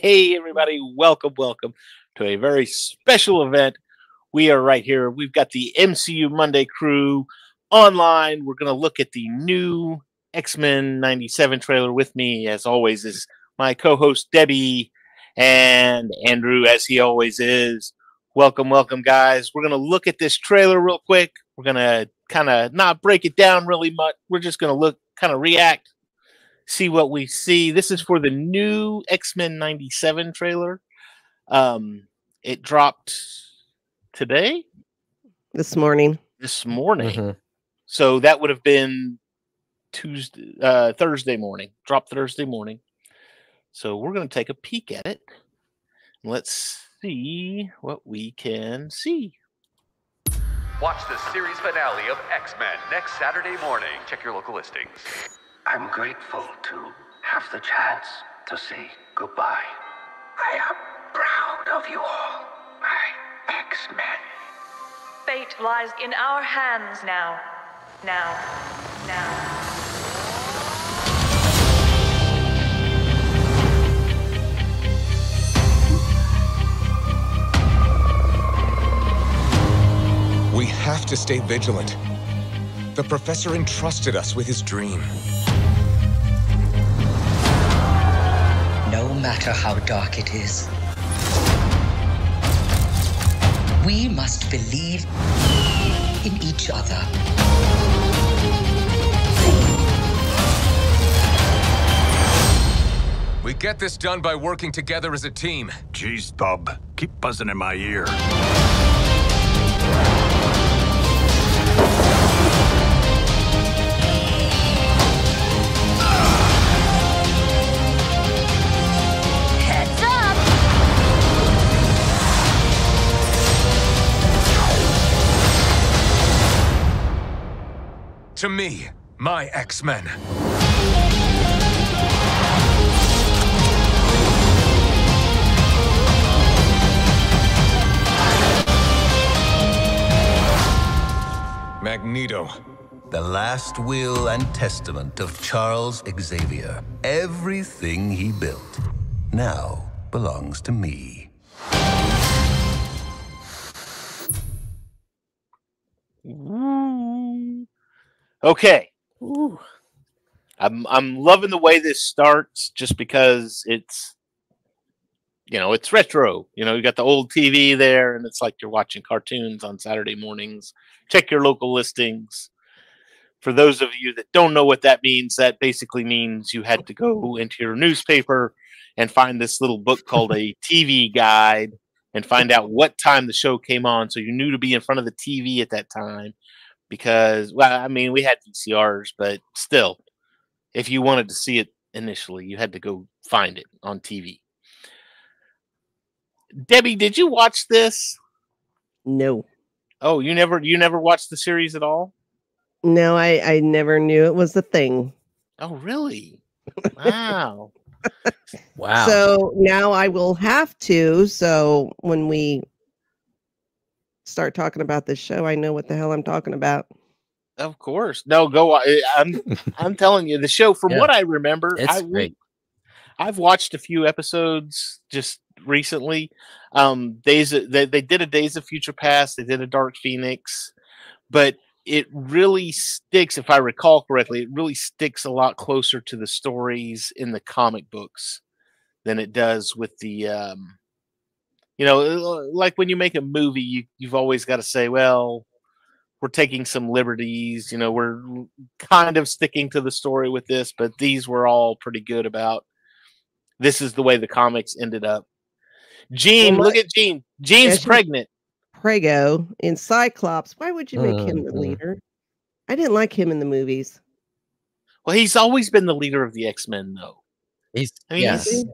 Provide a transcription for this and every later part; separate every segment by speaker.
Speaker 1: Hey, everybody, welcome, welcome to a very special event. We are right here. We've got the MCU Monday crew online. We're going to look at the new X Men 97 trailer with me, as always, is my co host Debbie and Andrew, as he always is. Welcome, welcome, guys. We're going to look at this trailer real quick. We're going to kind of not break it down really much. We're just going to look, kind of react, see what we see. This is for the new X Men 97 trailer. Um, it dropped today,
Speaker 2: this morning.
Speaker 1: this morning.
Speaker 3: Mhm.
Speaker 1: So that would have been Tuesday, uh, Thursday morning. Dropped Thursday morning. So we're going to take a peek at it. Let's see what we can see.
Speaker 4: Watch the series finale of X Men next Saturday morning. Check your local listings.
Speaker 5: I'm grateful to have the chance to say goodbye. I am proud of you all, my X-Men.
Speaker 6: Fate lies in our hands now. Now. Now.
Speaker 7: We have to stay vigilant. The professor entrusted us with his dream.
Speaker 8: Matter how dark it is, we must believe in each other.
Speaker 7: We get this done by working together as a team.
Speaker 9: Jeez, Bob, keep buzzing in my ear.
Speaker 7: To me, my X-Men. Magneto.
Speaker 10: The last will and testament of Charles Xavier. Everything he built now belongs to me.
Speaker 1: Okay. I'm I'm loving the way this starts just because it's you know, it's retro. You know, you got the old TV there and it's like you're watching cartoons on Saturday mornings. Check your local listings. For those of you that don't know what that means, that basically means you had to go into your newspaper and find this little book called a TV guide and find out what time the show came on so you knew to be in front of the TV at that time because well i mean we had vcrs but still if you wanted to see it initially you had to go find it on tv debbie did you watch this
Speaker 2: No,
Speaker 1: oh you never you never watched the series at all
Speaker 2: no, I I never knew it was a thing.
Speaker 1: oh really wow
Speaker 3: Wow.
Speaker 2: So now I will have to. So when we start talking about this show, I know what the hell I'm talking about.
Speaker 1: of course no go wa- eh, i'm i'm telling you the show from
Speaker 3: Yeah.
Speaker 1: what i remember
Speaker 3: it's
Speaker 1: I,
Speaker 3: great.
Speaker 1: I've watched a few episodes just recently. Um, Days of, they they did a Days of Future Past, they did a Dark Phoenix, but it really sticks, if I recall correctly, it really sticks a lot closer to the stories in the comic books than it does with the um, you know, uh, like when you make a movie, you you've always got to say, well, we're taking some liberties, you know, we're kind of sticking to the story with this, but these were all pretty good about this is the way the comics ended up. Jean,
Speaker 2: Well,
Speaker 1: look at Jean. Jean's
Speaker 2: she-
Speaker 1: pregnant.
Speaker 2: Prego in Cyclops. Why would you make him the
Speaker 3: Mhm.
Speaker 2: leader? I didn't like him in the movies.
Speaker 1: Well, he's always been the leader of the X Men, though.
Speaker 3: He's
Speaker 1: I mean,
Speaker 3: yes.
Speaker 1: he's-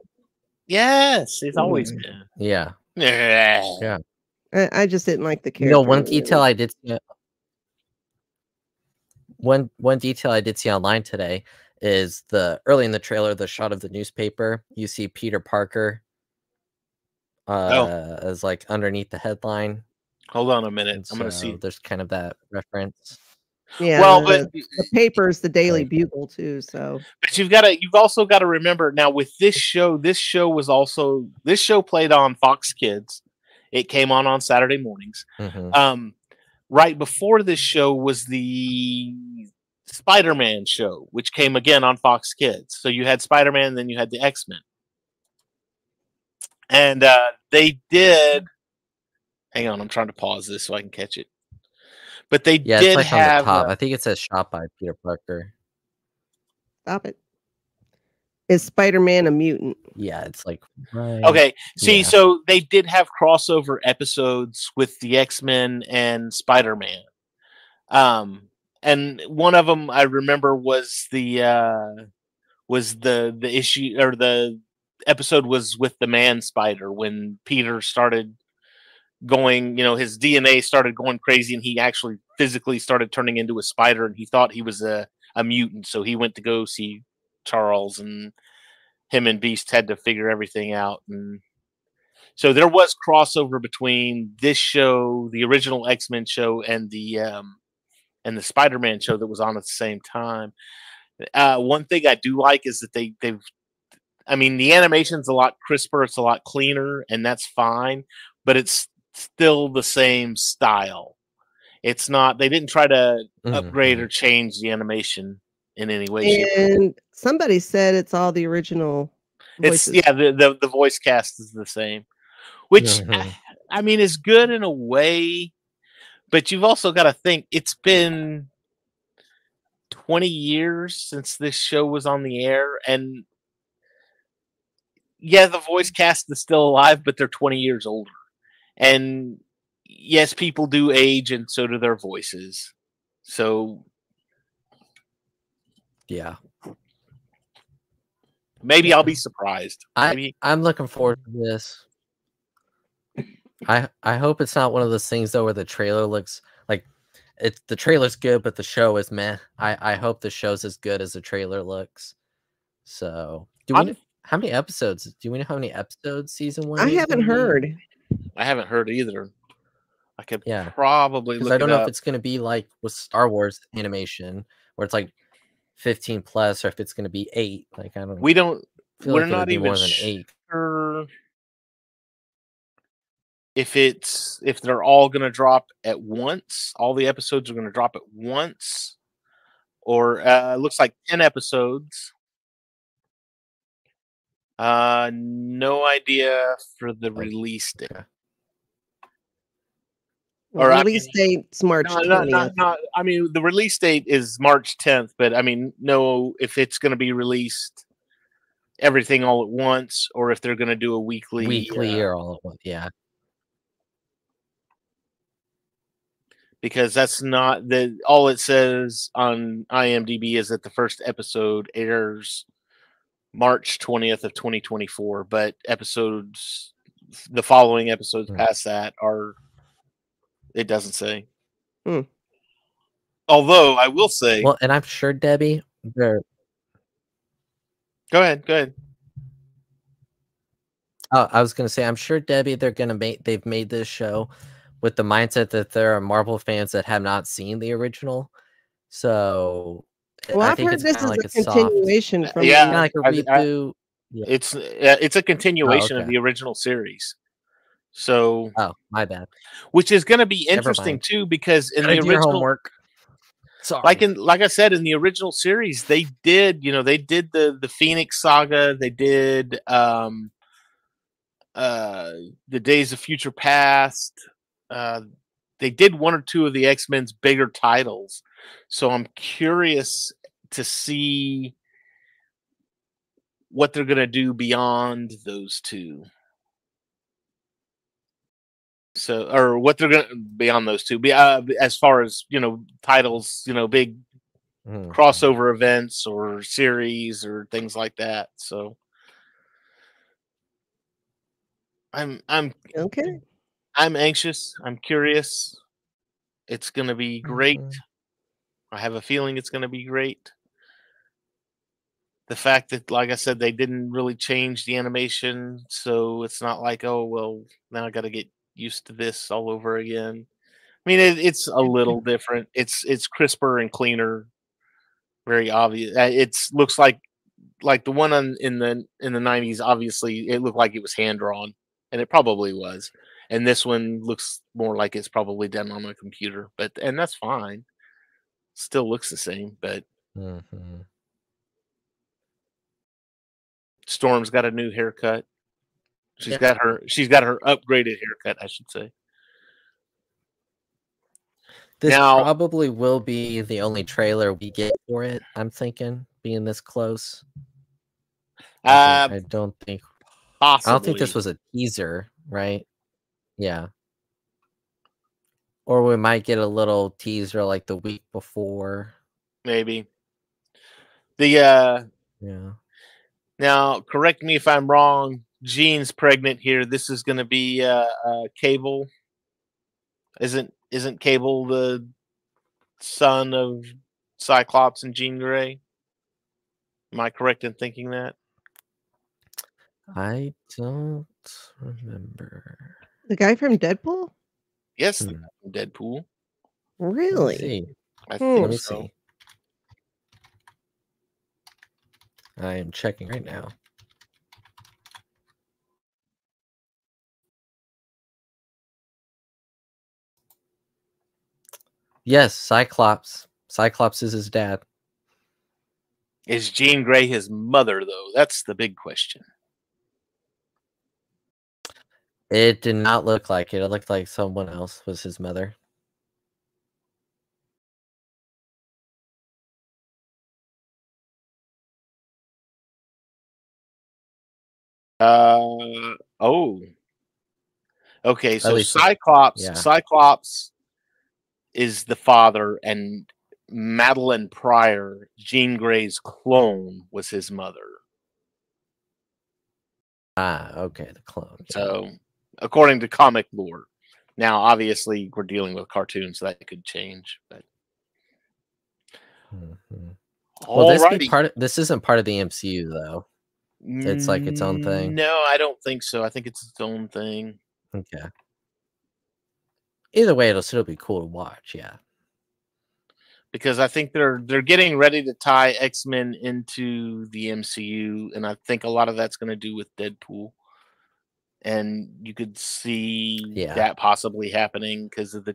Speaker 1: Yes, he's always
Speaker 2: Mm.
Speaker 1: been.
Speaker 3: Yeah.
Speaker 1: Yeah.
Speaker 3: Yeah.
Speaker 2: I, I just didn't like the
Speaker 3: You
Speaker 2: character.
Speaker 3: know, one
Speaker 2: in the
Speaker 3: detail. I did see one one detail I did see online today is the early in the trailer, the shot of the newspaper. You see Peter Parker uh as like underneath the headline.
Speaker 1: Hold on a minute.
Speaker 3: and
Speaker 1: I'm gonna
Speaker 3: so
Speaker 1: see.
Speaker 3: There's kind of that reference.
Speaker 2: Yeah.
Speaker 1: well,
Speaker 2: the,
Speaker 1: but
Speaker 2: the paper's the Daily Bugle too. So
Speaker 1: but you've got to you've also got to remember now with this show. This show was also this show played on Fox Kids. It came on on Saturday mornings.
Speaker 3: Mhm.
Speaker 1: Um, right before this show was the Spider-Man show, which came again on Fox Kids. So you had Spider-Man, then you had the X-Men, and uh, they did. Hang on, I'm trying to pause this so I can catch it. But they
Speaker 3: Yeah,
Speaker 1: did
Speaker 3: it's like
Speaker 1: have.
Speaker 3: on the top.
Speaker 1: uh,
Speaker 3: I think it says shot by Peter Parker.
Speaker 2: stop it. Is Spider Man a mutant?
Speaker 3: Yeah, it's like right-
Speaker 1: Okay, see,
Speaker 3: Yeah.
Speaker 1: so they did have crossover episodes with the X Men and Spider Man, um, and one of them I remember was the uh, was the the issue or the episode was with the Man Spider when Peter started going, you know, his DNA started going crazy, and he actually physically started turning into a spider, and he thought he was a a mutant, so he went to go see Charles and him and Beast had to figure everything out and so there was crossover between this show, the original X-Men show and the um and the Spider-Man show that was on at the same time. Uh one thing I do like is that they they've I mean the animation's a lot crisper, it's a lot cleaner and that's fine, but it's still the same style. It's not they didn't try to upgrade or change the animation in any way shape.
Speaker 2: And somebody said it's all the original
Speaker 1: It's yeah, the, the the voice cast is the same, which
Speaker 3: Mhm.
Speaker 1: I, I mean is good in a way, but you've also got to think it's been twenty years since this show was on the air, and yeah, the voice cast is still alive, but they're twenty years older, and yes, people do age, and so do their voices. So
Speaker 3: Yeah.
Speaker 1: maybe I'll be surprised.
Speaker 3: I
Speaker 1: Maybe
Speaker 3: I'm looking forward to this. I I hope it's not one of those things though where the trailer looks like it's the trailer's good but the show is meh. I I hope the show's as good as the trailer looks. So do we know, how many episodes? Do we know how many episodes season one?
Speaker 2: I haven't heard.
Speaker 1: I haven't heard either. I could
Speaker 3: Yeah.
Speaker 1: probably
Speaker 3: I don't know
Speaker 1: up.
Speaker 3: if it's gonna be like with Star Wars animation where it's like 15 plus or if it's gonna be eight. Like I don't
Speaker 1: we don't. we're
Speaker 3: like
Speaker 1: not even
Speaker 3: more than eight.
Speaker 1: sure if it's if they're all going to drop at once. All the episodes are going to drop at once, or uh, it looks like ten episodes. Uh, no idea for the release date.
Speaker 2: Well,
Speaker 1: Or, I
Speaker 2: release date's March
Speaker 1: No,
Speaker 2: 20th.
Speaker 1: not, not, I mean, the release date is March 10th, but I mean, no, if it's going to be released everything all at once, or if they're going to do a weekly.
Speaker 3: Weekly
Speaker 1: uh,
Speaker 3: or all at once. Yeah.
Speaker 1: because that's not the all it says on IMDb is that the first episode airs March 20th of 2024, but episodes the following episodes
Speaker 3: Hmm.
Speaker 1: past that are it doesn't say.
Speaker 2: Hmm.
Speaker 1: Although I will say,
Speaker 3: Well, and I'm sure Debbie, they're
Speaker 1: go ahead, go ahead.
Speaker 3: Oh, I was gonna say, I'm sure Debbie, they're gonna make. They've made this show with the mindset that there are Marvel fans that have not seen the original. So
Speaker 2: Well,
Speaker 3: I
Speaker 2: I've
Speaker 3: think
Speaker 2: heard
Speaker 3: it's
Speaker 2: this is
Speaker 3: like
Speaker 2: a
Speaker 3: soft-
Speaker 2: continuation from
Speaker 1: yeah,
Speaker 3: kinda like a
Speaker 1: I- I-
Speaker 3: reboot. Yeah.
Speaker 1: It's uh, it's a continuation of
Speaker 3: okay.
Speaker 1: the original series. So,
Speaker 3: Oh, my bad.
Speaker 1: which is going to be interesting too because in
Speaker 3: Gotta
Speaker 1: the original
Speaker 3: homework. Sorry.
Speaker 1: like in like I said in the original series, they did you know they did the the Phoenix saga, they did um uh the Days of Future Past, uh they did one or two of the X Men's bigger titles, so I'm curious to see what they're gonna do beyond those two. So, or what they're gonna beyond those two, be uh, as far as you know, titles, you know, big
Speaker 3: Mhm.
Speaker 1: crossover events or series or things like that. So I'm I'm
Speaker 2: Okay.
Speaker 1: I'm anxious. I'm curious. It's gonna be great.
Speaker 3: Mhm.
Speaker 1: I have a feeling it's gonna be great. The fact that, like I said, they didn't really change the animation, so it's not like, oh well, now I got to get used to this all over again. I mean, it, it's a little different. It's it's crisper and cleaner. Very obvious. Uh, It's looks like like the one on, in the in the nineties. Obviously, it looked like it was hand drawn, and it probably was. And this one looks more like it's probably done on a computer. But and that's fine. Still looks the same. But
Speaker 3: Mhm.
Speaker 1: Storm's got a new haircut. She's
Speaker 3: Yeah.
Speaker 1: got her she's got her upgraded haircut, I should say.
Speaker 3: This
Speaker 1: Now-
Speaker 3: probably will be the only trailer we get for it. I'm thinking, being this close. I
Speaker 1: Uh,
Speaker 3: don't, I don't think.
Speaker 1: possibly.
Speaker 3: I don't think this was a teaser, right? Yeah. Or we might get a little teaser like the week before.
Speaker 1: maybe. The uh
Speaker 3: Yeah.
Speaker 1: now correct me if I'm wrong. Jean's pregnant here. This is gonna be uh, uh Cable. Isn't isn't Cable the son of Cyclops and Jean Grey? Am I correct in thinking that?
Speaker 3: I don't remember.
Speaker 2: The guy from Deadpool?
Speaker 1: Yes, the
Speaker 3: Hmm.
Speaker 1: guy from Deadpool.
Speaker 2: Really?
Speaker 1: I
Speaker 2: Hmm.
Speaker 1: think
Speaker 3: Let me
Speaker 1: so.
Speaker 3: see. I am checking right now. Yes, Cyclops. Cyclops is his dad.
Speaker 1: Is Jean Grey his mother though? That's the big question.
Speaker 3: It did not look like it. It looked like someone else was his mother.
Speaker 1: Uh oh. Okay, so
Speaker 3: least-
Speaker 1: Cyclops
Speaker 3: yeah.
Speaker 1: Cyclops is the father and Madelyne Pryor, Jean Grey's clone, was his mother.
Speaker 3: Ah, okay, the clone.
Speaker 1: So according to comic lore. Now obviously we're dealing with cartoons, so that could change. But
Speaker 3: Mhm. Will this be part of, this isn't part of the MCU though. It's like its own thing.
Speaker 1: No, I don't think so. I think it's its own thing.
Speaker 3: Okay. Either way, it'll still be cool to watch. Yeah.
Speaker 1: because I think they're they're getting ready to tie X Men into the MCU, and I think a lot of that's going to do with Deadpool. And you could see
Speaker 3: Yeah.
Speaker 1: that possibly happening because of the